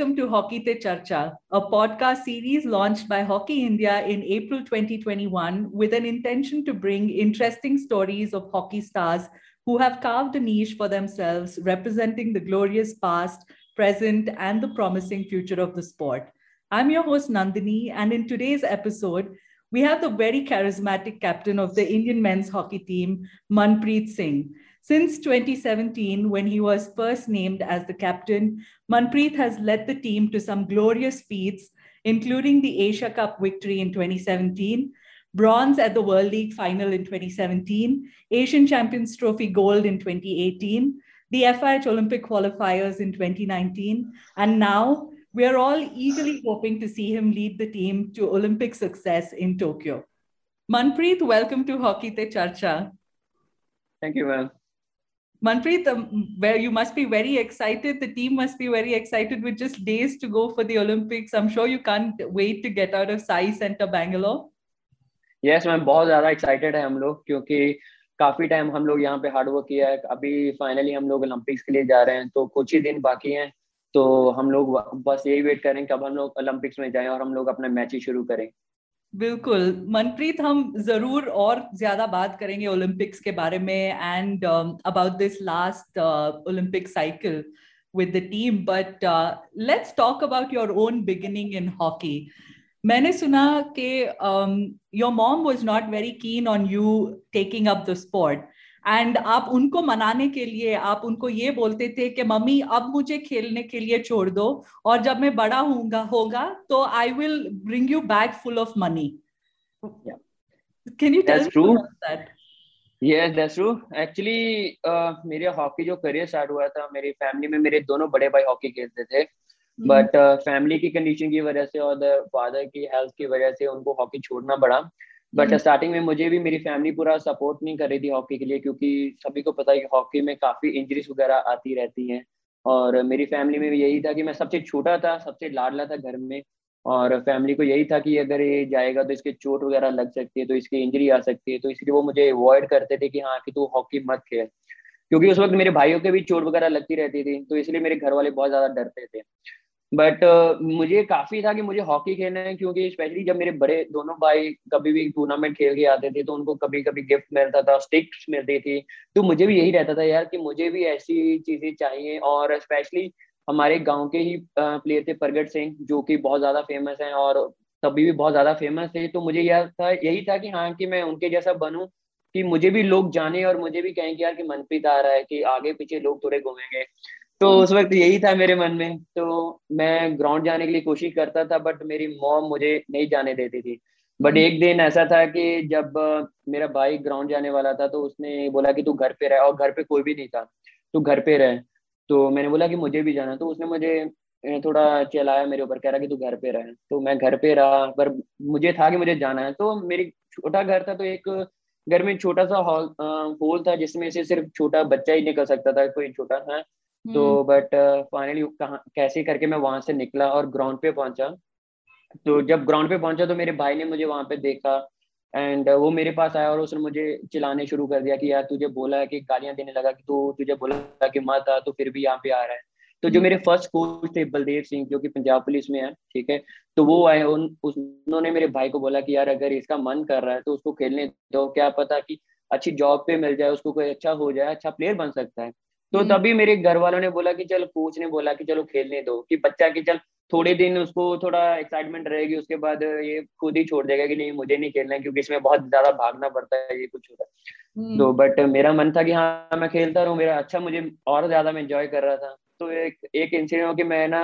welcome to Hockey Te Charcha, a podcast series launched by Hockey India in April 2021 with an intention to bring interesting stories of hockey stars who have carved a niche for themselves, representing the glorious past, present, and the promising future of the sport. I'm your host, Nandini, and in today's episode, we have the very charismatic captain of the Indian men's hockey team, Manpreet Singh. Since 2017, when he was first named as the captain, Manpreet has led the team to some glorious feats, including the Asia Cup victory in 2017, bronze at the World League final in 2017, Asian Champions Trophy gold in 2018, the FIH Olympic qualifiers in 2019, and now we are all eagerly hoping to see him lead the team to Olympic success in Tokyo. Manpreet, welcome to Hockey Te Charcha. Thank you, ma'am. Manpreet, um, where you must be very excited. The team must be very excited with just days to go for the Olympics. I'm sure you can't wait to get out of Sai Center, Bangalore. Yes, ma'am बहुत ज़्यादा excited है हम लोग क्योंकि काफ़ी time हम लोग यहाँ पे हार्ड वर्क किया है अभी फाइनली हम लोग ओलंपिक्स के लिए जा रहे हैं तो कुछ ही दिन बाकी हैं तो हम लोग बस यही वेट करें कब हम लोग ओलंपिक्स में जाएँ और हम लोग अपना मैच ही शुरू करें बिल्कुल। मनप्रीत, हम ज़रूर और ज़्यादा बात करेंगे ओलंपिक्स के बारे में and about this last Olympic cycle with the team but let's talk about your own beginning in hockey मैंने सुना के your mom was not very keen on you taking up the sport and आप उनको मनाने के लिए आप उनको ये बोलते थे कि मम्मी अब मुझे खेलने के लिए छोड़ दो। और जब मैं बड़ा होगा होगा तो I will bring you back full of money can you tell that yes that's true actually मेरे हॉकी जो करियर स्टार्ट हुआ था मेरी फैमिली में मेरे दोनों बड़े भाई हॉकी खेलते थे। But hmm. फैमिली uh, की कंडीशन की वजह से और फादर की हेल्थ की वजह से उनको हॉकी छोड़ना पड़ा। But starting hmm. में मुझे भी मेरी फैमिली पूरा सपोर्ट नहीं कर रही थी हॉकी के लिए क्योंकि सभी को पता है कि हॉकी में काफ़ी इंजरीज वगैरह आती रहती हैं। और मेरी फैमिली में भी यही था कि मैं सबसे छोटा था सबसे लाडला था घर में। और फैमिली को यही था कि अगर ये जाएगा तो इसके चोट वगैरह लग सकती है तो इसकी इंजरी आ सकती है। तो इसलिए वो मुझे अवॉइड करते थे कि हाँ कि तू हॉकी मत खेल। क्योंकि उस वक्त मेरे भाइयों के भी चोट वगैरह लगती रहती थी तो इसलिए मेरे घर वाले बहुत ज़्यादा डरते थे। बट uh, मुझे काफ़ी था कि मुझे हॉकी खेलना है क्योंकि स्पेशली जब मेरे बड़े दोनों भाई कभी भी टूर्नामेंट खेल के आते थे तो उनको कभी कभी गिफ्ट मिलता था स्टिक्स मिलती थी। तो मुझे भी यही रहता था यार कि मुझे भी ऐसी चीज़ें चाहिए और स्पेशली हमारे गाँव के ही प्लेयर थे प्रगट सिंह जो कि बहुत ज़्यादा फ़ेमस हैं और तभी भी बहुत ज़्यादा फ़ेमस थे। तो मुझे यह था यही था कि हाँ कि मैं उनके जैसा बनूं कि मुझे भी लोग जाने और मुझे भी कहें कि यार कि मनप्रीत आ रहा है कि आगे पीछे लोग थोड़े घूमेंगे। तो उस वक्त यही था मेरे मन में। तो मैं ग्राउंड जाने के लिए कोशिश करता था बट मेरी मॉम मुझे नहीं जाने देती थी। बट एक दिन ऐसा था कि जब मेरा भाई ग्राउंड जाने वाला था तो उसने बोला कि तू घर पे रहे और घर पे कोई भी नहीं था तू घर पे रहे। तो मैंने बोला कि मुझे भी जाना तो उसने मुझे थोड़ा चलाया मेरे ऊपर कह रहा कि तू घर पे रहे। तो मैं घर पे रहा पर मुझे था कि मुझे जाना है। तो मेरी छोटा घर था तो एक घर में छोटा सा हॉल होल था जिसमें से सिर्फ़ छोटा बच्चा ही निकल सकता था कोई छोटा था तो बट फाइनली uh, कैसे करके मैं वहाँ से निकला और ग्राउंड पे पहुँचा। तो जब ग्राउंड पे पहुँचा तो मेरे भाई ने मुझे वहाँ पे देखा एंड uh, वो मेरे पास आया और उसने मुझे चिल्लाने शुरू कर दिया कि यार तुझे बोला है कि गालियाँ देने लगा कि तू तुझे बोला कि मत आ तो फिर भी यहाँ पे आ रहा है। तो जो मेरे फ़र्स्ट कोच थे बलदेव सिंह जो कि पंजाब पुलिस में है ठीक है तो वो आए उन उन्होंने मेरे भाई को बोला कि यार अगर इसका मन कर रहा है तो उसको खेलने दो। क्या पता कि अच्छी जॉब पे मिल जाए उसको कोई अच्छा हो जाए अच्छा प्लेयर बन सकता है। तो हम्म। तभी मेरे घर वालों ने बोला कि चल कोच ने बोला कि चलो खेलने दो कि बच्चा की चल थोड़े दिन उसको थोड़ा एक्साइटमेंट रहेगी उसके बाद ये खुद ही छोड़ देगा कि नहीं मुझे नहीं खेलना है क्योंकि इसमें बहुत ज़्यादा भागना पड़ता है ये कुछ होता है हम्म। तो बट मेरा मन था कि हाँ मैं खेलता रहूँ मेरा अच्छा मुझे और ज़्यादा मैं इंजॉय कर रहा था तो एक एक इंसिडेंट हो कि मैं ना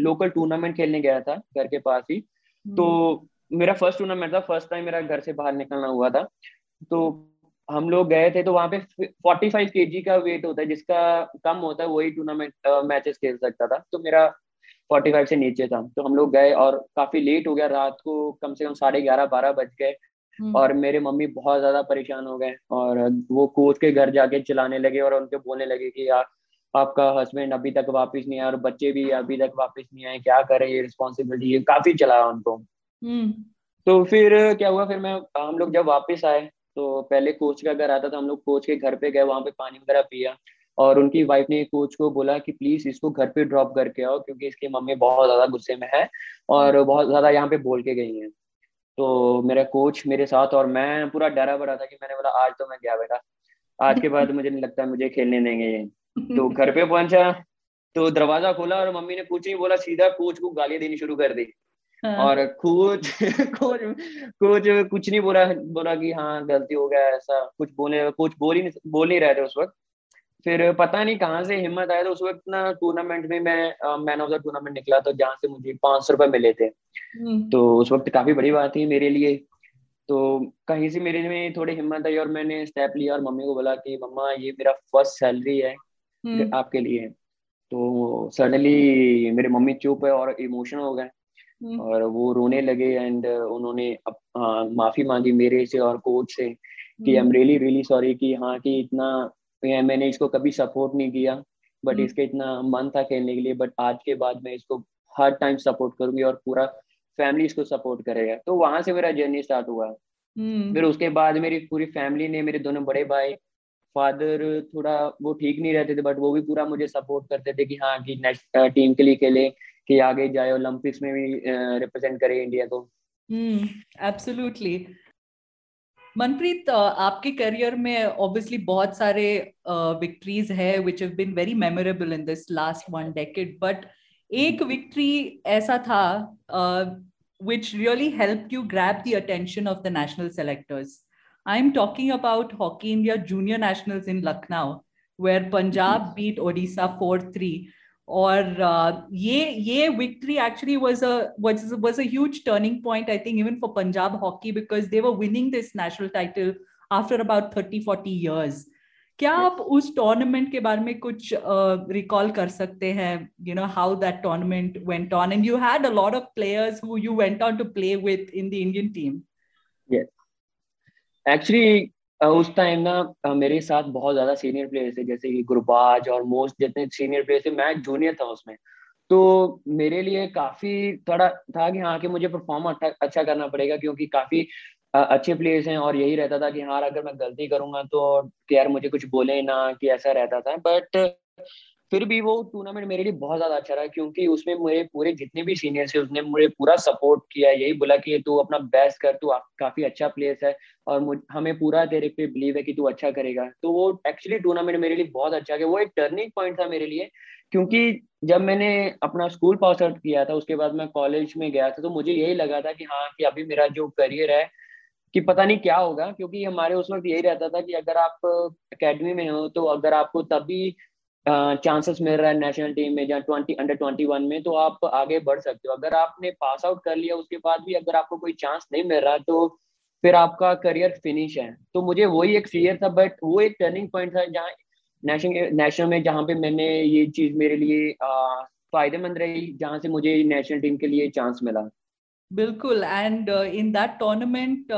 लोकल टूर्नामेंट खेलने गया था घर के पास ही तो हम्म। मेरा फ़र्स्ट टूर्नामेंट था फ़र्स्ट टाइम मेरा घर से बाहर निकलना हुआ था तो हम लोग गए थे तो वहाँ पे 45 केजी का वेट होता है जिसका कम होता है वही टूर्नामेंट मैचेस खेल सकता था। तो मेरा 45 से नीचे था। तो हम लोग गए और काफ़ी लेट हो गया रात को कम से कम साढ़े ग्यारह बारह बज गए। हम्म। और मेरे मम्मी बहुत ज़्यादा परेशान हो गए और वो कोच के घर जाके चिल्लाने लगे और उनके बोलने लगे कि यार आपका हस्बैंड अभी तक वापस नहीं आया और बच्चे भी अभी तक वापस नहीं आए। क्या करें? ये रिस्पॉन्सिबिलिटी ये काफ़ी चलाया उनको। हम्म। तो फिर क्या हुआ? फिर मैं हम लोग जब वापस आए तो पहले कोच का घर आता था, हम लोग कोच के घर पे गए, वहाँ पे पानी वगैरह पिया। और उनकी वाइफ ने कोच को बोला कि प्लीज़ इसको घर पे ड्रॉप करके आओ, क्योंकि इसकी मम्मी बहुत ज़्यादा गुस्से में है और बहुत ज़्यादा यहाँ पे बोल के गई है। तो मेरा कोच मेरे साथ और मैं पूरा डरा पड़ा था कि मैंने बोला, आज तो मैं गया बेटा। आज के बाद मुझे नहीं लगता मुझे खेलने देंगे ये। तो घर पे पहुँचा तो दरवाज़ा खोला और मम्मी ने कुछ बोला, सीधा कोच को गालियाँ देनी शुरू कर दी। और कोच कोच कोच कुछ नहीं बोला बोला कि हाँ गलती हो गया ऐसा कुछ बोले कोच बोल ही नहीं बोल नहीं रहे थे उस वक्त फिर पता नहीं कहाँ से हिम्मत आया तो उस वक्त ना टूर्नामेंट में मैं मैन ऑफ़ द टूर्नामेंट निकला तो जहाँ से मुझे पाँच सौ रुपए मिले थे हम्म। तो उस वक्त काफ़ी बड़ी बात थी मेरे लिए तो कहीं से मेरे में थोड़ी हिम्मत आई और मैंने स्टेप लिया और मम्मी को बोला कि मम्मा ये मेरा फ़र्स्ट सैलरी है हम्म। आपके लिए तो सडनली मेरे मम्मी चुप है और इमोशन हो गए। और वो रोने लगे एंड उन्होंने माफ़ी मांगी मेरे से और कोच से कि I am really really sorry कि हाँ कि इतना मैंने इसको कभी सपोर्ट नहीं किया बट हम्म। इसके इतना मन था खेलने के लिए बट आज के बाद मैं इसको हर टाइम सपोर्ट करूँगी और पूरा फैमिली इसको सपोर्ट करेगा। तो वहाँ से मेरा जर्नी स्टार्ट हुआ। हम्म। फिर उसके बाद मेरी पूरी फैमिली ने मेरे दोनों बड़े भाई फादर थोड़ा वो ठीक नहीं रहते थे बट वो भी पूरा मुझे सपोर्ट करते थे कि हाँ कि नेक्स्ट टीम के लिए खेले। कि आगे जाए ओलंपिक्स में भी रिप्रेजेंट करे इंडिया को। एब्सोल्युटली मनप्रीत आपके करियर में ऑब्वियसली बहुत सारे विक्ट्रीज है which have been very memorable in this last one decade but एक हम्म। विक्ट्री ऐसा था which really help you grab the attention of the national selectors I am talking about hockey India junior national in Lucknow where Punjab beat Odisha four three और ये ये victory actually was a was a huge turning point I think even for Punjab hockey because they were winning this national title after about thirty forty years क्या आप उस tournament के बारे में कुछ रिकॉल कर सकते हैं? You know how that tournament went on and you had a lot of players who you went on to play with in the Indian team actually उस टाइम ना मेरे साथ बहुत ज़्यादा सीनियर प्लेयर्स थे, जैसे कि गुरबाज और मोस्ट जितने सीनियर प्लेयर्स थे, मैं जूनियर था उसमें। तो मेरे लिए काफ़ी थोड़ा था कि हाँ कि मुझे परफॉर्म अच्छा अच्छा करना पड़ेगा, क्योंकि काफ़ी अच्छे प्लेयर्स हैं और यही रहता था कि हाँ अगर मैं गलती करूँगा तो यार मुझे कुछ बोले ना कि ऐसा रहता था। बट फिर भी वो टूर्नामेंट मेरे लिए बहुत ज़्यादा अच्छा रहा, क्योंकि उसमें मेरे पूरे जितने भी सीनियर्स थे, उसने मुझे पूरा सपोर्ट किया, यही बोला कि तू अपना बेस्ट कर, तू काफ़ी अच्छा प्लेयर है और हमें पूरा तेरे पे बिलीव है कि तू अच्छा करेगा। तो वो एक्चुअली टूर्नामेंट मेरे लिए बहुत अच्छा गया। वो एक टर्निंग पॉइंट था मेरे लिए, क्योंकि जब मैंने अपना स्कूल पास आउट किया था, उसके बाद मैं कॉलेज में गया था तो मुझे यही लगा था कि हाँ कि अभी मेरा जो करियर है, कि पता नहीं क्या होगा, क्योंकि हमारे उस वक्त यही रहता था कि अगर आप अकेडमी में हो तो अगर आपको तभी चांसेस मिल रहा है नेशनल टीम में या ट्वेंटी अंडर ट्वेंटी वन में तो आप आगे बढ़ सकते हो। अगर आपने पास आउट कर लिया, उसके बाद भी अगर आपको कोई चांस नहीं मिल रहा तो फिर आपका करियर फिनिश है। तो मुझे वही एक फियर था बट वो एक टर्निंग पॉइंट था जहाँ नेशनल नेशनल में, जहाँ पे मैंने ये चीज़ मेरे लिए फ़ायदेमंद रही, जहाँ से मुझे नेशनल टीम के लिए चांस मिला। बिल्कुल and in that tournament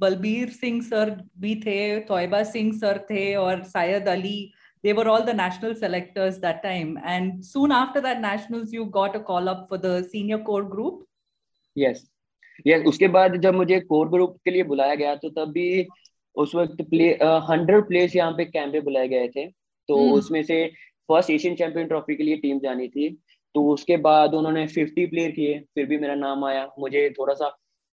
Balbir Singh sir भी थे, तोयबा सिंह सर थे, और सायद Ali they were all the national selectors that time. And soon after that nationals, you got a call up for the senior core group. Yes. Yes. उसके बाद जब मुझे core group के लिए बुलाया गया तो तब भी उस वक्त प्ले हंड्रेड प्लेयर्स यहाँ पे कैंप पे बुलाए गए थे तो hmm. उसमें से फ़र्स्ट एशियन चैंपियन ट्रॉफी के लिए टीम जानी थी तो उसके बाद उन्होंने फिफ्टी प्लेयर किए फिर भी मेरा नाम आया मुझे थोड़ा सा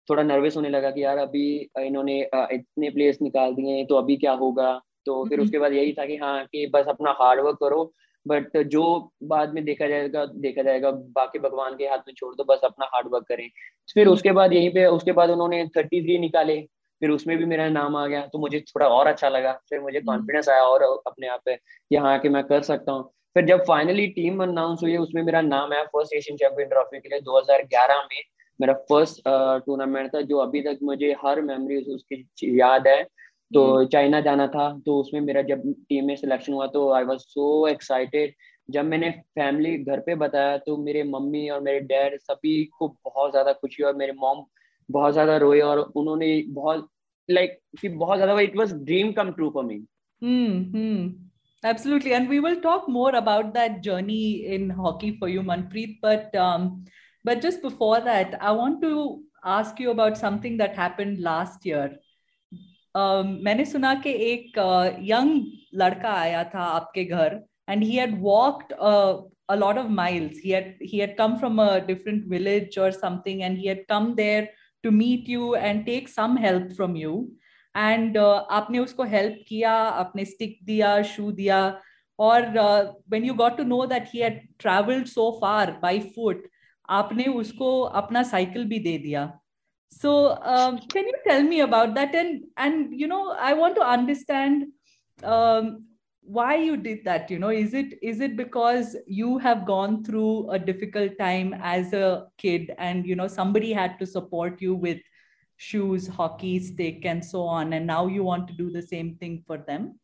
थोड़ा नर्वस होने लगा कि यार अभी इन्होंने इतने प्लेयर्स निकाल दिए तो अभी क्या होगा तो फिर उसके बाद यही था कि हाँ कि बस अपना हार्ड वर्क करो बट जो बाद में देखा जाएगा देखा जाएगा बाकी भगवान के हाथ में छोड़ दो बस अपना हार्ड वर्क करें। फिर उसके बाद यहीं पे उसके बाद उन्होंने थर्टी थ्री निकाले फिर उसमें भी मेरा नाम आ गया तो मुझे थोड़ा और अच्छा लगा फिर मुझे कॉन्फिडेंस आया और अपने आप पे कि हाँ कि मैं कर सकता हूँ। फिर जब फाइनली टीम अनाउंस हुई है उसमें मेरा नाम आया फ़र्स्ट एशियन चैंपियन ट्रॉफी के लिए 2011 में। मेरा फ़र्स्ट टूर्नामेंट था जो अभी तक मुझे हर मेमोरी उसकी याद है। तो चाइना जाना था तो उसमें मेरा जब टीम में सिलेक्शन हुआ तो आई वॉज़ सो एक्साइटेड जब मैंने फैमिली घर पे बताया तो मेरे मम्मी और मेरे डैड सभी को बहुत ज़्यादा खुशी और मेरे मॉम बहुत ज़्यादा रोए और उन्होंने बहुत लाइक like, बहुत ज़्यादा it was dream come true for me hmm hmm. Absolutely and we will talk more about that journey in hockey for you Manpreet but but just before that I want to ask you about something that happened last year मैंने सुना कि एक young लड़का आया था आपके घर and he had walked a lot of miles he had come from a different village और something and he had come there to meet you and take some help from you and आपने उसको help किया, आपने stick दिया shoe दिया, और when you got to know that he had travelled so far by foot आपने उसको अपना साइकिल भी दे दिया। so um, can you tell me about that and and you know i want to understand um, why you did that you know is it is it because you have gone through a difficult time as a kid and you know somebody had to support you with shoes hockey stick and so on and now you want to do the same thing for them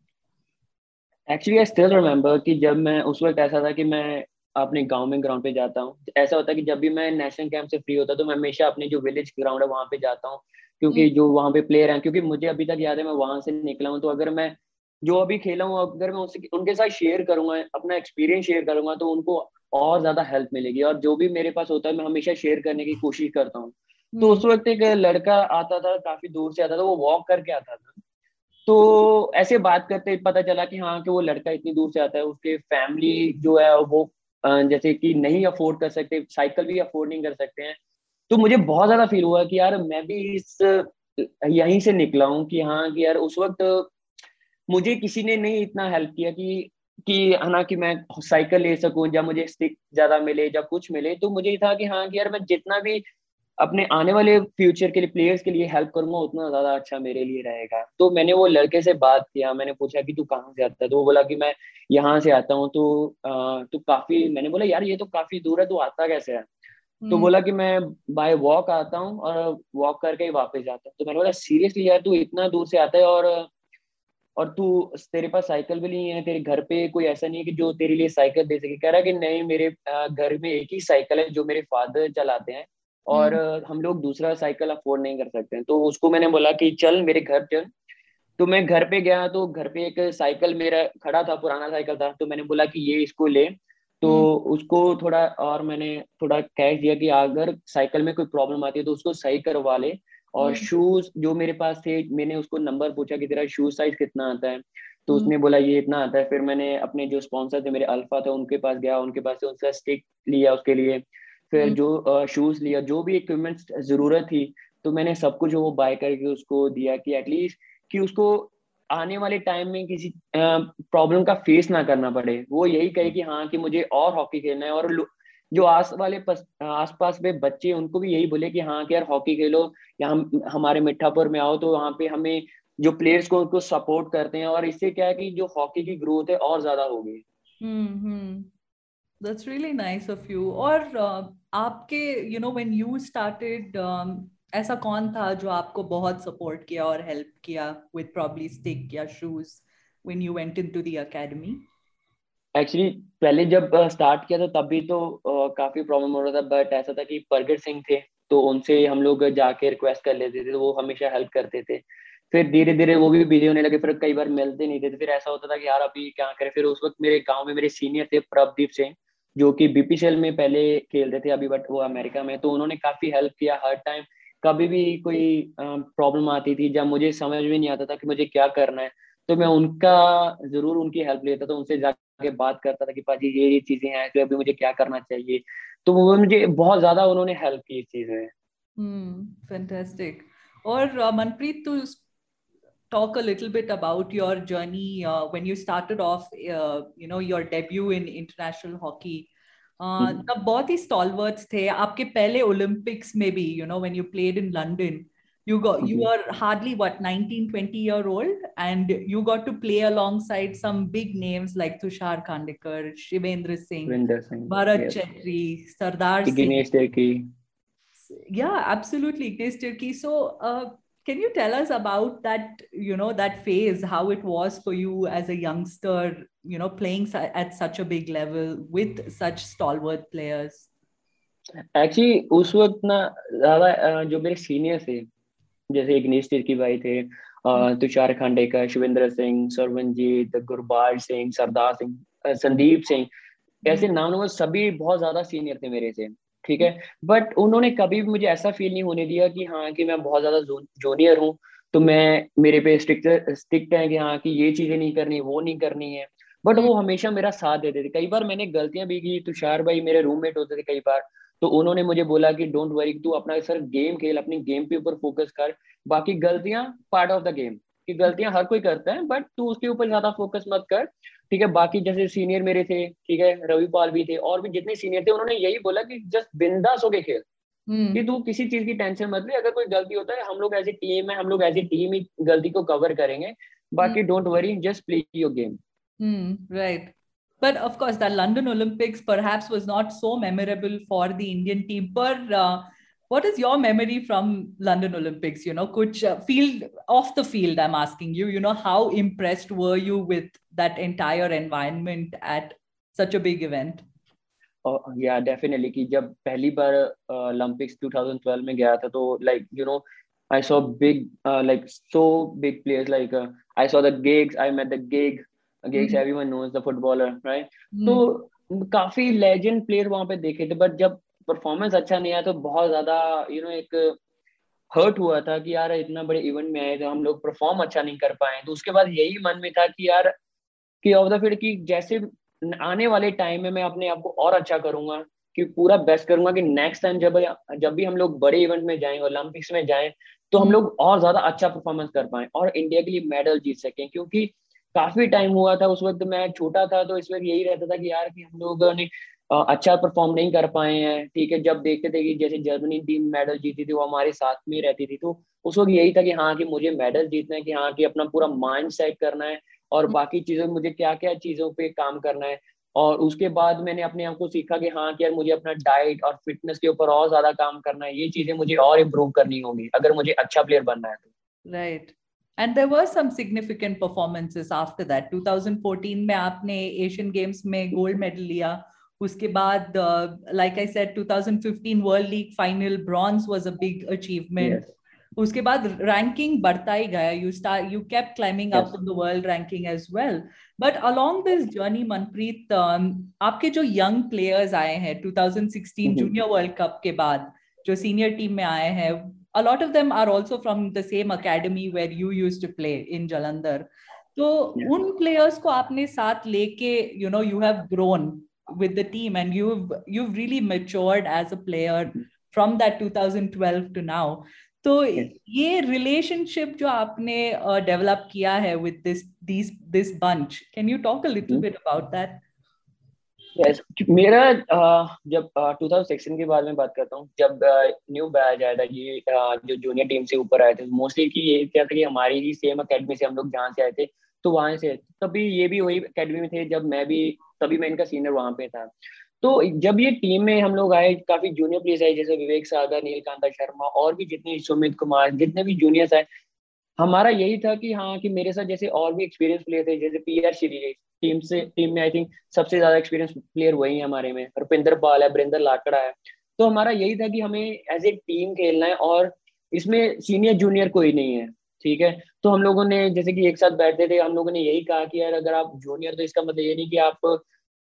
actually i still remember कि जब मैं उस वक्त ऐसा था कि मैं अपने गाँव में ग्राउंड पे जाता हूँ। ऐसा होता है कि जब भी मैं नेशनल कैंप से फ्री होता तो मैं हमेशा अपने जो विलेज ग्राउंड है वहाँ पे जाता हूँ। क्योंकि जो वहाँ पे प्लेयर हैं क्योंकि मुझे अभी तक याद है मैं वहाँ से निकला हूँ तो अगर मैं जो अभी खेला हूँ अगर मैं उससे उनके साथ शेयर करूँगा अपना एक्सपीरियंस शेयर करूँगा तो उनको और ज़्यादा हेल्प मिलेगी। और जो भी मेरे पास होता है मैं हमेशा शेयर करने की कोशिश करता हूँ। तो हम्म। उस वक्त एक लड़का आता था काफ़ी दूर से आता था वो वॉक करके आता था। तो ऐसे बात करते पता चला कि हाँ कि वो लड़का इतनी दूर से आता है उसके फैमिली जो है वो जैसे कि नहीं अफोर्ड कर सकते साइकिल भी अफोर्ड नहीं कर सकते हैं। तो मुझे बहुत ज़्यादा फील हुआ कि यार मैं भी इस, यहीं से निकला हूँ कि हाँ कि यार उस वक्त मुझे किसी ने नहीं इतना हेल्प किया कि कि है ना कि मैं साइकिल ले सकूँ या मुझे स्टिक ज़्यादा मिले या कुछ मिले तो मुझे था कि हाँ कि यार मैं जितना भी अपने आने वाले फ्यूचर के लिए प्लेयर्स के लिए हेल्प करूँगा उतना ज़्यादा अच्छा मेरे लिए रहेगा। तो मैंने वो लड़के से बात किया मैंने पूछा कि तू कहाँ से आता है? तो वो बोला कि मैं यहाँ से आता हूँ तो तो काफ़ी मैंने बोला यार ये तो काफ़ी दूर है तू आता कैसे है? तो हम्म। बोला कि मैं बाय वॉक आता हूँ और वॉक करके ही वापस जाता हूँ। तो मैंने बोला सीरियसली यार तू इतना दूर से आता है और और तू तेरे पास साइकिल भी नहीं है तेरे घर पे कोई ऐसा नहीं है कि जो तेरे लिए साइकिल दे सके। कह रहा कि नहीं मेरे घर में एक ही साइकिल है जो मेरे फादर चलाते हैं। और हम्म। हम लोग दूसरा साइकिल अफोर्ड नहीं कर सकते। तो उसको मैंने बोला कि चल मेरे घर चल। तो मैं घर पे गया तो घर पे एक साइकिल मेरा खड़ा था पुराना साइकिल था। तो मैंने बोला कि ये इसको ले। तो हम्म। उसको थोड़ा और मैंने थोड़ा कैश दिया कि अगर साइकिल में कोई प्रॉब्लम आती है तो उसको सही करवा ले। और शूज़ हम्म। जो मेरे पास थे मैंने उसको नंबर पूछा कि तेरा शूज़ साइज़ कितना आता है? तो उसने बोला ये इतना आता है। फिर मैंने अपने जो स्पॉन्सर थे मेरे अल्फ़ा थे उनके पास गया उनके पास से उनका स्टिक लिया उसके लिए। फिर हम्म। जो शूज़ लिया जो भी इक्विपमेंट ज़रूरत थी तो मैंने सब कुछ वो बाय करके उसको दिया कि एटलीस्ट कि उसको आने वाले टाइम में किसी प्रॉब्लम का फेस ना करना पड़े वो यही कहे कि हाँ कि मुझे और हॉकी खेलना है और जो आस वाले आस पास में बच्चे उनको भी यही बोले कि हाँ कि यार हॉकी खेलो या हम हमारे मिठापुर में आओ तो वहाँ पे हमें जो प्लेयर्स को उनको सपोर्ट करते हैं और इससे क्या है कि जो हॉकी की ग्रोथ है और ज़्यादा होगी हम्म That's really nice of you. और uh, आपके know when you started um, ऐसा कौन था जो आपको बहुत सपोर्ट किया और हेल्प किया with probably stick या shoes when you went into the academy? Actually पहले जब स्टार्ट किया था तब भी तो uh, काफ़ी प्रॉब्लम हो रहा था बट ऐसा था कि परगट सिंह थे तो उनसे हम लोग जाके रिक्वेस्ट कर लेते थे तो वो हमेशा हेल्प करते थे। फिर धीरे धीरे वो भी बिज़ी होने लगे फिर कई बार मिलते नहीं थे तो फिर ऐसा होता था कि यार अभी क्या करें? फिर उस वक्त मेरे गाँव में मेरे सीनियर थे प्रभदीप सिंह। जो कि बीपीसीएल में पहले खेलते थे अभी बट वो अमेरिका में तो उन्होंने काफ़ी हेल्प किया हर टाइम कभी भी कोई प्रॉब्लम आती थी, जब मुझे समझ में नहीं आता था कि मुझे क्या करना है तो मैं उनका ज़रूर उनकी हेल्प लेता था, उनसे जाके बात करता था कि पाजी, ये ये चीज़ें हैं तो अभी मुझे क्या करना चाहिए। तो वो मुझे बहुत ज़्यादा उन्होंने हेल्प की इस चीज़ में। फैंटास्टिक और मनप्रीत, तू talk a little bit about your journey uh, when you started off uh, you know your debut in international hockey तब बहुत ही स्टॉलवर्ड्स थे आपके पहले ओलंपिक्स में भी you know when you played in London you got you were hardly what 19 20 year old and you got to play alongside some big names like Tushar Khandekar Shivendra Singh Bharat yes. Chetri Sardar Singh yeah absolutely Ignesh Tirki so uh, can you tell us about that you know that phase how it was for you as a youngster you know playing at such a big level with such stalwart players actually उस वक्त ना ज्यादा जो मेरे senior थे जैसे इग्नेश तिर्की भाई थे तुषार खांडेकर शिवेंद्र सिंह सरवनजीत गुरबाज सिंह सरदार सिंह संदीप सिंह ऐसे नाम सभी बहुत ज्यादा सीनियर थे मेरे से ठीक है? बट उन्होंने कभी भी मुझे ऐसा फील नहीं होने दिया कि हाँ कि मैं बहुत ज़्यादा जूनियर हूँ तो मैं, मेरे पे स्ट्रिक्ट स्ट्रिक्ट है कि हाँ कि ये चीज़ें नहीं करनी, वो नहीं करनी है। बट वो हमेशा मेरा साथ देते थे। कई बार मैंने गलतियाँ भी की, तुषार भाई मेरे रूममेट होते थे कई बार तो उन्होंने मुझे बोला कि डोंट वरी तू अपना सर गेम खेल, अपनी गेम के ऊपर फोकस कर। बाकी गलतियाँ पार्ट ऑफ़ द गेम कि गलतियाँ हर कोई करता है बट तू उसके ऊपर ज़्यादा फोकस मत कर। ठीक है बाकी जैसे सीनियर मेरे थे ठीक है रवि पाल भी थे और भी जितने सीनियर थे उन्होंने यही बोला कि जस्ट बिंदास होके खेल। हम्म। कि तू किसी चीज़ की टेंशन मत ले अगर कोई गलती होता है हम लोग एज ए टीम है हम लोग एज ए टीम ही गलती को कवर करेंगे। बाकी don't worry just play your game right but of course the london olympics perhaps was not so memorable for the indian team but uh, what is your memory from london olympics you know could uh, field off the field i'm asking you you know how impressed were you with that entire environment at such a big event या definitely कि जब पहली बार Olympics uh, 2012 में गया था तो like you know I saw big, uh, like so big players. Like uh, I saw the gigs. I met the gig. Gigs, mm-hmm. everyone knows the footballer, right? Mm-hmm. तो काफी legend player वहां पे देखे थे but जब performance अच्छा नहीं आया तो बहुत ज़्यादा यू नो एक हर्ट हुआ था कि यार इतना बड़े इवेंट में आए तो हम लोग परफॉर्म अच्छा नहीं कर पाए तो उसके बाद यही मन में था कि यार, कि ऑफ़ द फ़ील्ड की जैसे आने वाले टाइम में मैं अपने आप को और अच्छा करूँगा, कि पूरा बेस्ट करूँगा कि नेक्स्ट टाइम जब जब भी हम लोग बड़े इवेंट में जाएँ ओलंपिक्स में जाएँ तो हम। लोग और ज़्यादा अच्छा परफॉर्मेंस कर पाए और इंडिया के लिए मेडल जीत सके क्योंकि काफ़ी टाइम हुआ था, उस वक्त मैं छोटा था तो इस वक्त यही रहता था कि यार कि हम लोगों ने अच्छा परफॉर्म नहीं कर पाए हैं ठीक है? जब देखते थे कि जैसे जर्मनी टीम मेडल जीती थी वो हमारे साथ में रहती थी तो उस वक्त यही था कि हाँ कि मुझे मेडल जीतना है कि हाँ कि अपना पूरा माइंड सेट करना है और हम्म। बाकी चीज़ों मुझे क्या क्या चीज़ों पे काम करना है। और उसके बाद मैंने अपने आप को सीखा कि हाँ कि यार मुझे अपना डाइट और फिटनेस के ऊपर और ज़्यादा काम करना है ये चीज़ें मुझे और इम्प्रूव करनी होगी अगर मुझे अच्छा प्लेयर बनना है तो। Right and there were some significant performances after that 2014 में आपने एशियन गेम्स में गोल्ड मेडल लिया उसके बाद like I said 2015 world league final bronze was a big achievement उसके बाद रैंकिंग बढ़ता ही गया. You start you kept climbing up in the world ranking as well but along this journey Manpreet आपके जो यंग प्लेयर्स आए हैं 2016 junior world cup के बाद जो सीनियर टीम में आए हैं a lot of them are also from the same academy where you used to play in Jalandhar. तो yeah. उन प्लेयर्स को आपने साथ लेके you know you have grown with the team and you've you've really matured as a player from that 2012 to now. तो ये relationship जो आपने डेवलप uh, किया है with this this this bunch can you talk a little bit about that yes, मेरा uh, जब uh, 2016 के बारे में बात करता हूँ जब न्यू uh, बैच आया था ये uh, जो जूनियर टीम से ऊपर आए थे मोस्टली की ये क्या था कि हमारी ही सेम अकेडमी से हम लोग जहाँ से आए थे तो वहाँ से तभी ये भी वही अकेडमी में थे जब मैं भी तभी मैं इनका सीनियर वहाँ पे था। तो जब ये टीम में हम लोग आए, काफ़ी जूनियर प्लेयर्स आए, जैसे विवेक सागर नीलकांता शर्मा और भी जितने सुमित कुमार, जितने भी जूनियर्स आए, हमारा यही था कि हाँ कि मेरे साथ जैसे और भी एक्सपीरियंस प्लेयर थे, जैसे पी आर श्री टीम से टीम में आई थिंक सबसे ज़्यादा एक्सपीरियंस प्लेयर वही है हमारे में। रुपिंदर पाल है बरिंदर लाकड़ा है। तो हमारा यही था कि हमें एज ए टीम खेलना है और इसमें सीनियर जूनियर कोई नहीं है, ठीक है? तो हम लोगों ने, जैसे कि एक साथ बैठते थे, हम लोगों ने यही कहा कि यार अगर आप जूनियर तो इसका मतलब ये नहीं कि आप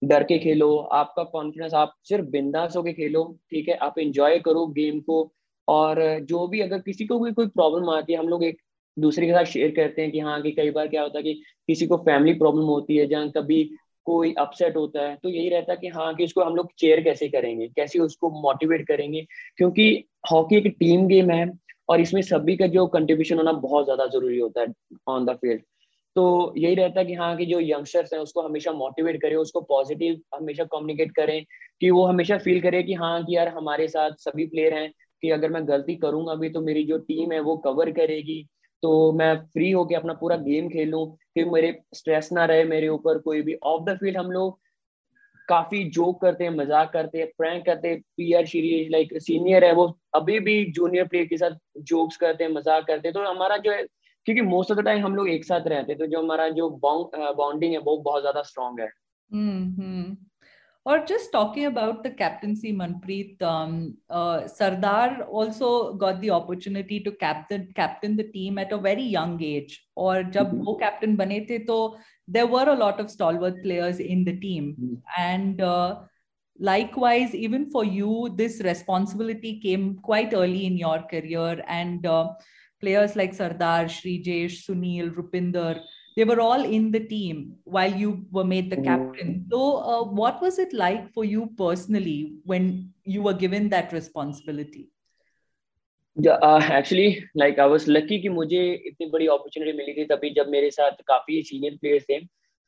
डर के खेलो, आपका कॉन्फिडेंस आप सिर्फ़ बिंदास होके खेलो, ठीक है? आप इंजॉय करो गेम को और जो भी अगर किसी को भी कोई प्रॉब्लम आती है, हम लोग एक दूसरे के साथ शेयर करते हैं कि हाँ कि कई बार क्या होता है कि किसी को फैमिली प्रॉब्लम होती है जहाँ कभी कोई अपसेट होता है तो यही रहता है कि हाँ कि उसको हम लोग चेयर कैसे करेंगे, कैसे उसको मोटिवेट करेंगे? क्योंकि हॉकी एक टीम गेम है और इसमें सभी का जो कंट्रीब्यूशन होना बहुत ज़्यादा ज़रूरी होता है ऑन द फ़ील्ड तो यही रहता है कि हाँ कि जो यंगस्टर्स हैं, उसको हमेशा मोटिवेट करें, उसको पॉजिटिव हमेशा कम्युनिकेट करें, कि वो हमेशा फील करे कि हाँ कि यार हमारे साथ सभी प्लेयर हैं, कि अगर मैं गलती करूँगा भी तो मेरी जो टीम है वो कवर करेगी। तो मैं फ्री होके अपना पूरा गेम खेलूं, कि मेरे स्ट्रेस ना रहे मेरे ऊपर कोई भी। ऑफ़ द फ़ील्ड हम लोग काफ़ी जोक करते हैं मज़ाक करते हैं प्रैंक करते हैं। पीआर सीरीज़ लाइक सीनियर है वो अभी भी जूनियर प्लेयर के साथ जोक्स करते हैं मज़ाक करते हैं। तो हमारा जो है क्योंकि मोस्ट ऑफ़ द टाइम हम लोग एक साथ रहते हैं तो जो हमारा जो बॉन्डिंग है वो बहुत ज़्यादा स्ट्रॉन्ग है। just talking about the captaincy, Manpreet, um, uh, Sardar also got the opportunity to captain captain the team at a very young age. Or जब वो कैप्टन बने थे तो there were a lot of stalwart players in the team, mm-hmm. and uh, likewise, even for you, this responsibility came quite early in your career. And uh, players like Sardar, Srijesh, Sunil, Rupinder, they were all in the team while you were made the mm. captain. So, uh, what was it like for you personally when you were given that responsibility? Actually like I was lucky कि मुझे इतनी बड़ी opportunity मिली थी तभी जब मेरे साथ काफ़ी सीनियर प्लेयर्स थे।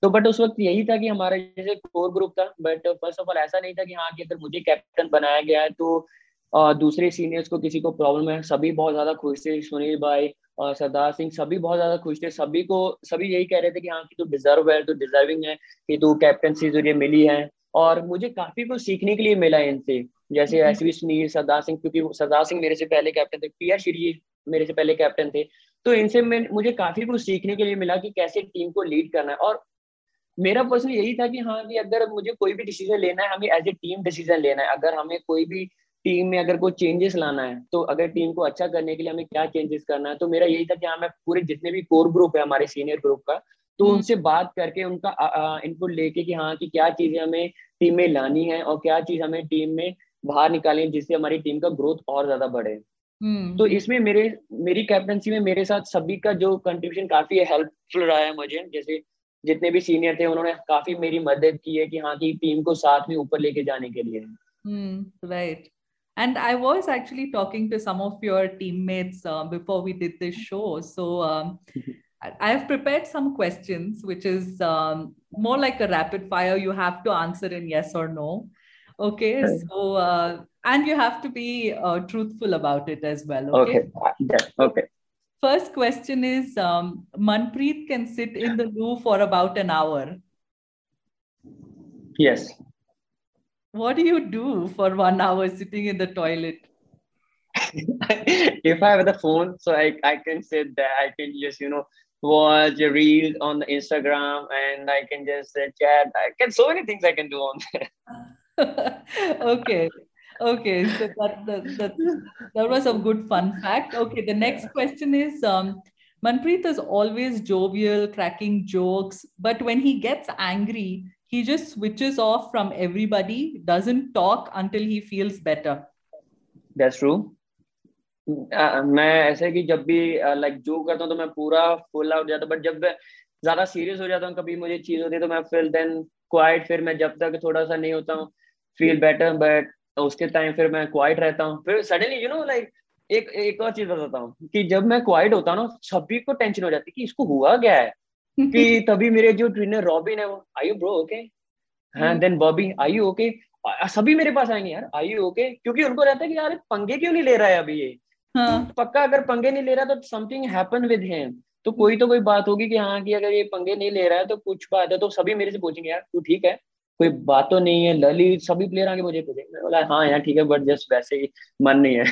तो बट उस वक्त यही था कि हमारा जैसे कोर ग्रुप था बट फ़र्स्ट ऑफ़ ऑल ऐसा नहीं था कि हाँ कि अगर मुझे कैप्टन बनाया गया है तो uh, दूसरे सीनियर्स को किसी को प्रॉब्लम है। सभी बहुत ज़्यादा खुश थे सुनील भाई और सरदार सिंह सभी बहुत ज़्यादा खुश थे। सभी को सभी यही कह रहे थे कि हाँ कि तू डिजर्व है तू डिजर्विंग है कि तू कैप्टनसी ज़रिए मिली है। और मुझे काफ़ी कुछ सीखने के लिए मिला है इनसे। जैसे एस वी सुनील सरदार सिंह क्योंकि सरदार सिंह मेरे से पहले कैप्टन थे पी आर श्री मेरे से पहले कैप्टन थे। तो इनसे मैं मुझे काफ़ी कुछ सीखने के लिए मिला कि कैसे टीम को लीड करना है। और मेरा पर्सनल यही था कि हाँ कि अगर मुझे कोई भी डिसीज़न लेना है हमें एज ए टीम डिसीज़न लेना है। अगर हमें कोई भी टीम में अगर कोई चेंजेस लाना है तो अगर टीम को अच्छा करने के लिए हमें क्या चेंजेस करना है तो मेरा यही था कि हाँ मैं पूरे जितने भी कोर ग्रुप है हमारे सीनियर ग्रुप का तो हम्म। उनसे बात करके उनका इनपुट लेके कि हाँ कि क्या चीज़ें हमें टीम में लानी है और क्या चीज़ हमें टीम में बाहर निकाले जिससे हमारी टीम का ग्रोथ और ज़्यादा बढ़े। तो इसमें मेरे मेरी कैप्टनसी में मेरे साथ सभी का जो कंट्रीब्यूशन काफ़ी हेल्पफुल रहा है मुझे। जैसे जितने भी सीनियर थे उन्होंने काफ़ी मेरी मदद की है कि हाँ की टीम को साथ में ऊपर लेके जाने के लिए। Right and I was actually talking to some of your teammates before we did this show so I have prepared some questions which is more like a rapid fire you have to answer in yes और no Okay. So, uh, and you have to be uh, truthful about it as well. Okay. Okay. Yeah, okay. First question is um, Manpreet can sit in the loo for about an hour. Yes. What do you do for one hour sitting in the toilet? if I have the phone, so I, I can sit there, I can just, you know, watch a reel on the Instagram and I can just uh, chat. I can so many things I can do on there. okay. Okay. So that, that, that, that was a good fun fact. Okay. The next question is um, Manpreet is always jovial, cracking jokes, but when he gets angry, he just switches off from everybody, doesn't talk until he feels better. That's true. Uh, मैं ऐसे कि जब भी like uh, जो करता हूँ तो मैं पूरा फुल आउट जाता बट जब ज़्यादा सीरियस हो जाता हूँ कभी मुझे चीज़ होती है तो मैं फिर देन क्वाइट फिर मैं जब तक थोड़ा सा नहीं होता हूँ फील बेटर बट उसके टाइम फिर मैं क्वाइट रहता हूँ। फिर सडनली यू नो लाइक एक एक और चीज़ बताता हूँ कि जब मैं क्वाइट होता हूँ ना सभी को टेंशन हो जाती है कि इसको हुआ क्या है? कि तभी मेरे जो ट्रेनर रॉबिन है वो आई यू ब्रो ओके हाँ then Bobby I you okay सभी मेरे पास आएँगे यार आई यू ओके क्योंकि उनको रहता है कि यार पंगे क्यों नहीं ले रहा है अभी ये? हाँ. पक्का अगर पंगे नहीं ले रहा तो समथिंग हैपन विद हिम तो कोई तो कोई बात होगी कि हाँ कि अगर ये पंगे नहीं ले रहा है तो कुछ बात है। तो सभी मेरे से पूछेंगे यार तू ठीक है? कोई बात तो नहीं है ललित सभी प्लेयर आगे मुझे पूछे। मैं बोला हाँ यार ठीक है बट जस्ट वैसे ही मन नहीं है.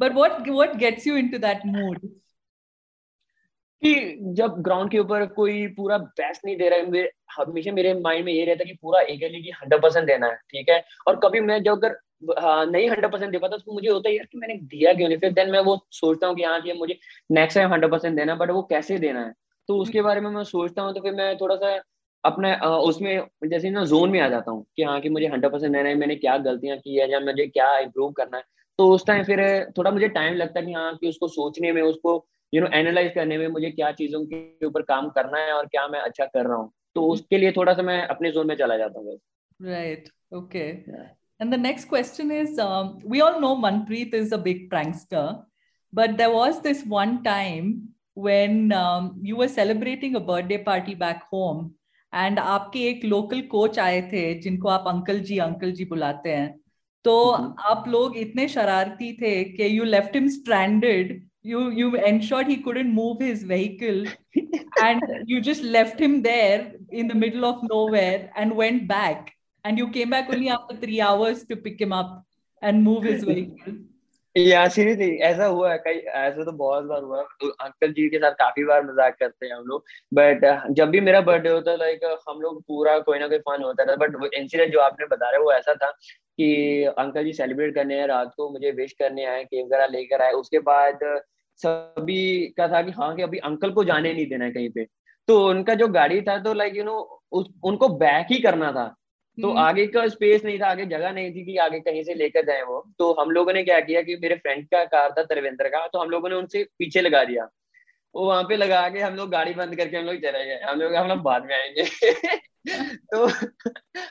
But what what gets you into that mood कि जब ग्राउंड के ऊपर कोई पूरा बेस्ट नहीं दे रहा है मेरे हमेशा मेरे माइंड में ये रहता है कि पूरा एगली की हंड्रेड परसेंट देना है ठीक है? और कभी मैं जब अगर हाँ, नहीं हंड्रेड परसेंट दे पाता तो मुझे होता है यार कि मैंने दिया क्यों नहीं? फिर देन मैं वो सोचता हूँ कि हाँ कि मुझे नेक्स्ट टाइम हंड्रेड परसेंट देना बट वो कैसे देना है? तो उसके बारे में मैं सोचता हूँ तो फिर मैं थोड़ा सा अपने उसमें जैसे ना जोन में आ जाता हूँ कि हाँ कि मुझे हंड्रेड परसेंट देना है मैंने क्या गलतियाँ की है या मुझे क्या इम्प्रूव करना है। तो उस टाइम फिर थोड़ा मुझे टाइम लगता है कि हाँ कि उसको सोचने में उसको यू नो एनालाइज करने में मुझे क्या चीज़ों के ऊपर काम करना है और क्या मैं अच्छा कर रहा हूँ। तो उसके लिए थोड़ा सा मैं अपने जोन में चला जाता हूँ right okay And the next question is um, We all know Manpreet is a big prankster, but there was this one time when um, you were celebrating a birthday party back home and आपके एक local coach आए थे जिनको आप uncle जी uncle जी बुलाते हैं। तो mm-hmm. आप लोग इतने शरारती थे कि you left him stranded you you ensured he couldn't move his vehicle and you just left him there in the middle of nowhere and went back and you came back only after 3 hours to pick him up and move his vehicle yeah seriously ऐसा हुआ है, कई, ऐसा तो बहुत बार हुआ uncle जी के साथ काफ़ी बार मज़ाक करते हैं हम लोग। बट जब भी मेरा बर्थडे होता है लाइक हम लोग पूरा कोई ना कोई फन होता था बट इंसिडेंट जो आपने बता रहे वो ऐसा था कि अंकल जी सेलिब्रेट करने आए, रात को मुझे विश करने आए केक वगैरह लेकर आए। उसके बाद सभी का था कि हाँ कि अभी अंकल को जाने नहीं देना है कहीं पे। तो उनका जो गाड़ी था तो लाइक यू नो उनको बैक ही करना था। तो hmm. आगे का स्पेस नहीं था आगे जगह नहीं थी कि आगे कहीं से लेकर जाए वो। तो हम लोगों ने क्या किया कि मेरे फ्रेंड का कार था तरवेंद्र का तो हम लोगों ने उनसे पीछे लगा दिया। वो वहाँ पे लगा के हम लोग गाड़ी बंद करके हम लोग चले गए। हम लोग हम लोग बाद में आएँगे। तो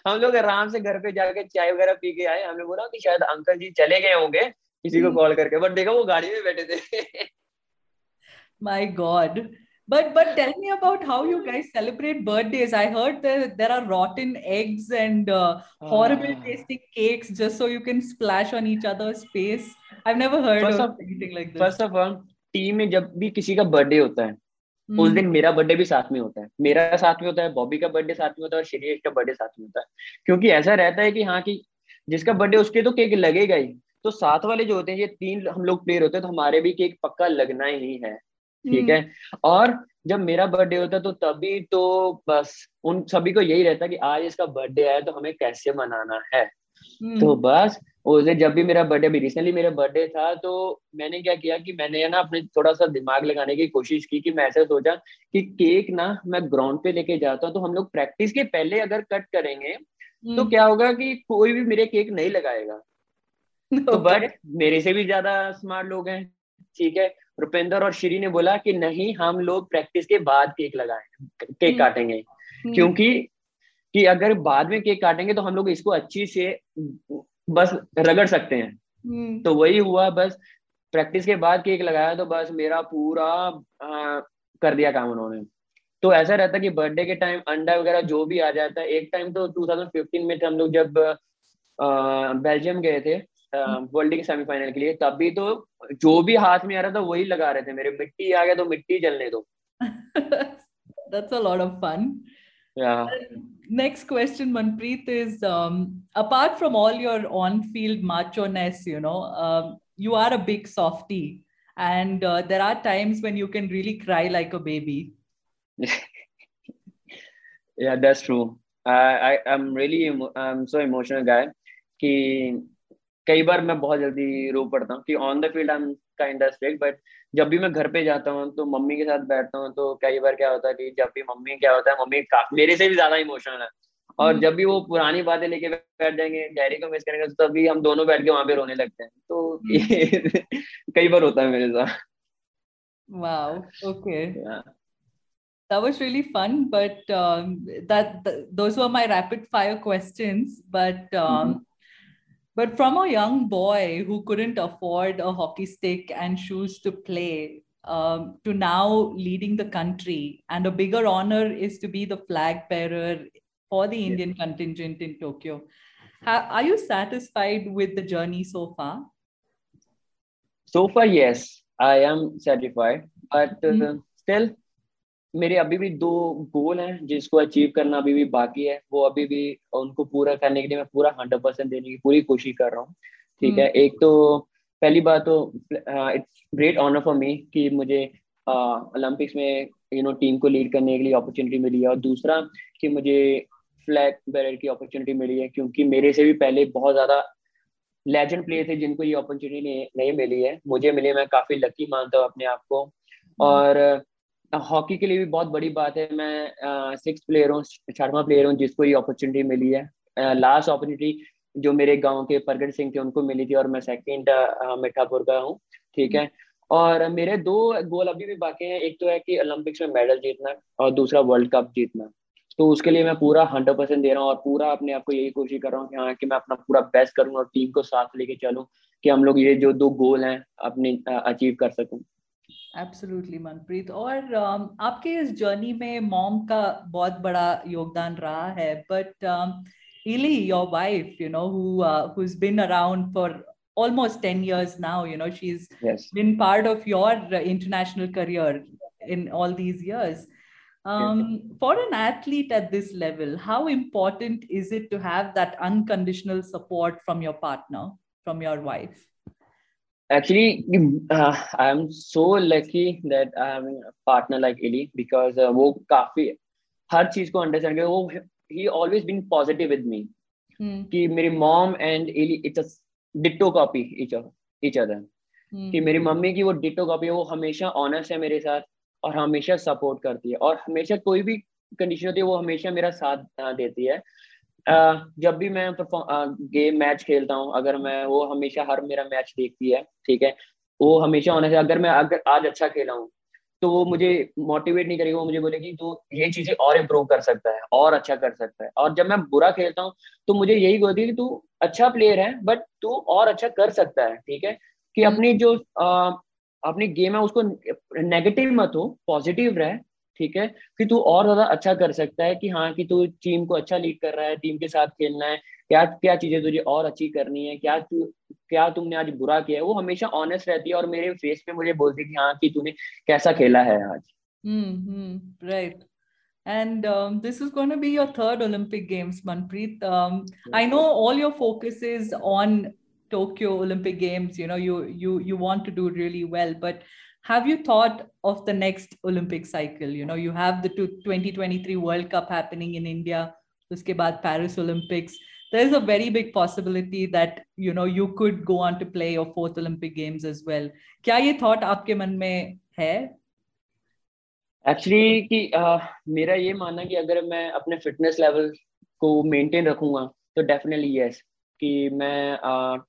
हम लोग आराम से घर पे जाके चाय वगैरह पी के आए। हमने बोला कि शायद अंकल जी चले गए होंगे किसी को कॉल करके। बट देखा वो गाड़ी में बैठे थे। My god but but tell me about how you guys celebrate birthdays i heard that there are rotten eggs and uh, horrible ah. tasting cakes just so you can splash on each other's face i've never heard of, of anything like this first of all team में जब भी किसी का birthday होता है hmm. उस दिन मेरा बर्थडे भी साथ में होता है मेरा साथ में होता है बॉबी का बर्थडे साथ में होता है और श्रेयस का बर्थडे साथ में होता है क्योंकि ऐसा रहता है कि हाँ कि जिसका बर्थडे उसके तो केक लगेगा ही तो साथ वाले जो होते हैं ये तीन हम लोग प्लेयर होते हैं तो हमारे भी केक पक्का लगना ही है ठीक है हम्म। और जब मेरा बर्थडे होता तो तभी तो बस उन सभी को यही रहता कि आज इसका बर्थडे आया तो हमें कैसे मनाना है हम्म। तो बस उसे जब भी मेरा बर्थडे अभी रिसेंटली मेरा बर्थडे था तो मैंने क्या किया कि मैंने ना अपने थोड़ा सा दिमाग लगाने की कोशिश की कि मैं ऐसा सोचा कि केक ना मैं ग्राउंड पे लेके जाता हूँ तो हम लोग प्रैक्टिस के पहले अगर कट करेंगे तो हम्म। क्या होगा कि कोई भी मेरे केक नहीं लगाएगा तो बट मेरे से भी ज़्यादा स्मार्ट लोग हैं ठीक है रुपेंद्र और श्री ने बोला कि नहीं हम लोग प्रैक्टिस के बाद केक लगाए केक। काटेंगे हम्म। क्योंकि कि अगर बाद में केक काटेंगे तो हम लोग इसको अच्छी से बस रगड़ सकते हैं हम्म। तो वही हुआ बस प्रैक्टिस के बाद केक लगाया तो बस मेरा पूरा आ, कर दिया काम उन्होंने तो ऐसा रहता कि बर्थडे के टाइम अंडा वगैरह जो भी आ जाता है एक टाइम तो 2015 में हम लोग जब बेल्जियम गए थे वर्ल्ड के सेमीफाइनल के लिए तब भी तो जो भी हाथ में आ रहा था वही लगा रहे थे मेरे मिट्टी आ गया तो मिट्टी जलने दो that's a lot of fun yeah next question manpreet is um, apart from all your on field macho ness you know um, you are a big softie and uh, there are times when you can really cry like a baby yeah that's true I, I i'm really i'm so emotional guy कि कई बार मैं बहुत जल्दी रो पड़ता हूँ कि on the field I am kind of strict but जब भी मैं घर पे जाता हूँ तो मम्मी के साथ बैठता हूँ तो कई बार क्या होता है कि जब भी मम्मी क्या होता है मम्मी मेरे से भी ज़्यादा इमोशनल है और हम्म। जब भी वो पुरानी बातें लेके बैठ जाएँगे डैडी को मिस करेंगे तो तभी हम दोनों बैठ के वहाँ पे रोने लगते हैं तो हम्म। कई बार होता है मेरे साथ Wow. Okay. Yeah. That was really fun, but um, that, that those were my rapid fire questions. But um, mm-hmm. But from a young boy who couldn't afford a hockey stick and shoes to play um, to now leading the country, and a bigger honor is to be the flag bearer for the Indian contingent in Tokyo. How, are you satisfied with the journey so far? So far, yes, I am satisfied. But uh, mm-hmm. still, मेरे अभी भी दो गोल हैं जिसको achieve करना अभी भी बाकी है। वो अभी भी उनको पूरा करने के लिए मैं पूरा हंड्रेड परसेंट देने की पूरी कोशिश कर रहा हूँ। ठीक है? हम्म। एक तो पहली बात तो it's great honour for me कि मुझे ओलंपिक्स में यू नो टीम को लीड करने के लिए अपॉर्चुनिटी मिली है। और दूसरा कि मुझे फ्लैग बैरर की अपॉर्चुनिटी मिली है क्योंकि मेरे से भी पहले बहुत ज़्यादा लेजेंड प्लेयर थे जिनको ये अपॉर्चुनिटी नहीं मिली है। मुझे मिली मैं काफ़ी लकी मानता हूँ अपने आप को। हम्म। और हॉकी के लिए भी बहुत बड़ी बात है। मैं सिक्स प्लेयर हूँ, छठवा प्लेयर हूँ जिसको ये अपॉर्चुनिटी मिली है। लास्ट अपॉर्चुनिटी जो मेरे गाँव के प्रगट सिंह थे, उनको मिली थी और मैं सेकंड मिठापुर का हूँ, ठीक है? और मेरे दो गोल अभी भी बाकी हैं। एक तो है कि ओलंपिक्स में मेडल जीतना और दूसरा वर्ल्ड कप जीतना। तो उसके लिए मैं पूरा हंड्रेड परसेंट दे रहा हूँ और पूरा अपने आप को यही कोशिश कर रहा हूँ कि हाँ कि मैं अपना पूरा बेस्ट करूँ और टीम को साथ लेके चलूँ कि हम लोग ये जो दो गोल हैं अपने अचीव कर सकूँ। एब्सोल्युटली मनप्रीत और um, आपके इस जर्नी में मॉम का बहुत बड़ा योगदान रहा है बट इली your wife you know who who's been around for almost 10 years now you know she's yes. been part of your uh, international career in all these years um, yes. for an athlete at this level how important is it to have that unconditional support from your partner from your wife actually uh, i am so lucky that i am a partner like Ili because uh, वो काफ़ी हर चीज़ को understand कर वो he always been positive with me hmm. कि मेरी mom and Ili it's a ditto copy each other each other hmm. कि मेरी mummy की वो डिटो कॉपी है वो हमेशा ऑनेस्ट है मेरे साथ और हमेशा सपोर्ट करती है और हमेशा कोई भी कंडीशन होती है वो हमेशा मेरा साथ देती है जब भी मैं गेम मैच खेलता हूँ अगर मैं वो हमेशा हर मेरा मैच देखती है ठीक है? वो हमेशा होने से अगर मैं अगर आज अच्छा खेला हूँ तो वो मुझे मोटिवेट नहीं करेगी वो मुझे बोलेगी तो ये चीज़ें और इम्प्रूव कर सकता है और अच्छा कर सकता है। और जब मैं बुरा खेलता हूँ तो मुझे यही बोलती है कि तू अच्छा प्लेयर है बट तू और अच्छा कर सकता है ठीक है? कि हम्म। अपनी जो आ, अपनी गेम है उसको नेगेटिव मत हो पॉजिटिव रहे ठीक है कि तू और ज़्यादा अच्छा कर सकता है कि हाँ कि तू टीम को अच्छा लीड कर रहा है टीम के साथ खेलना है क्या क्या चीज़ें तुझे और अच्छी करनी है क्या तू क्या तुमने आज बुरा किया है वो हमेशा ऑनेस्ट रहती है और मेरे फेस पे मुझे बोलती है कि हाँ कि तूने कैसा खेला है आज हम्म right And um, this is going to be your third Olympic Games, Manpreet. Um, I know all your focus is on Tokyo Olympic Games. You know, you you you want to do really well, but have you thought of the next Olympic cycle? You know, you have the 2023 World Cup happening in India. Uske baad Paris Olympics there's a very big possibility that you know you could go on to play your fourth Olympic Games as well. क्या ये thought आपके मन में है? Actually कि uh, मेरा ये मानना कि अगर मैं अपने फिटनेस लेवल को मेंटेन रखूँगा तो डेफिनेटली यस कि मैं uh,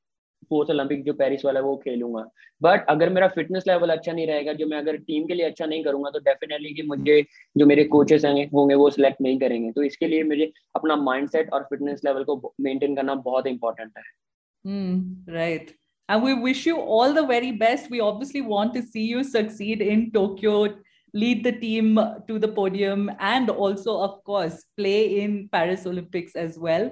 फोर्थ ओलंपिक जो पेरिस वाला वो खेलूँगा। बट अगर मेरा फिटनेस लेवल अच्छा नहीं रहेगा जो मैं अगर टीम के लिए अच्छा नहीं करूँगा तो डेफिनेटली कि मुझे जो मेरे कोचेस होंगे वो सिलेक्ट नहीं करेंगे। तो इसके लिए मुझे अपना माइंडसेट और फिटनेस लेवल को मेंटेन करना बहुत इंपॉर्टेंट है। Right And we wish you all the very best. We obviously want to see you succeed in Tokyo, lead the team to the podium, and also, of course, play in Paris Olympics as well.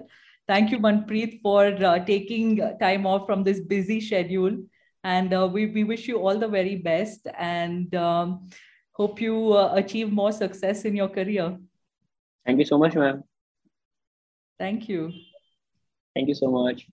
Thank you, Manpreet, for uh, taking time off from this busy schedule. And uh, we, we wish you all the very best and um, hope you uh, achieve more success in your career. Thank you so much, ma'am. Thank you. Thank you so much.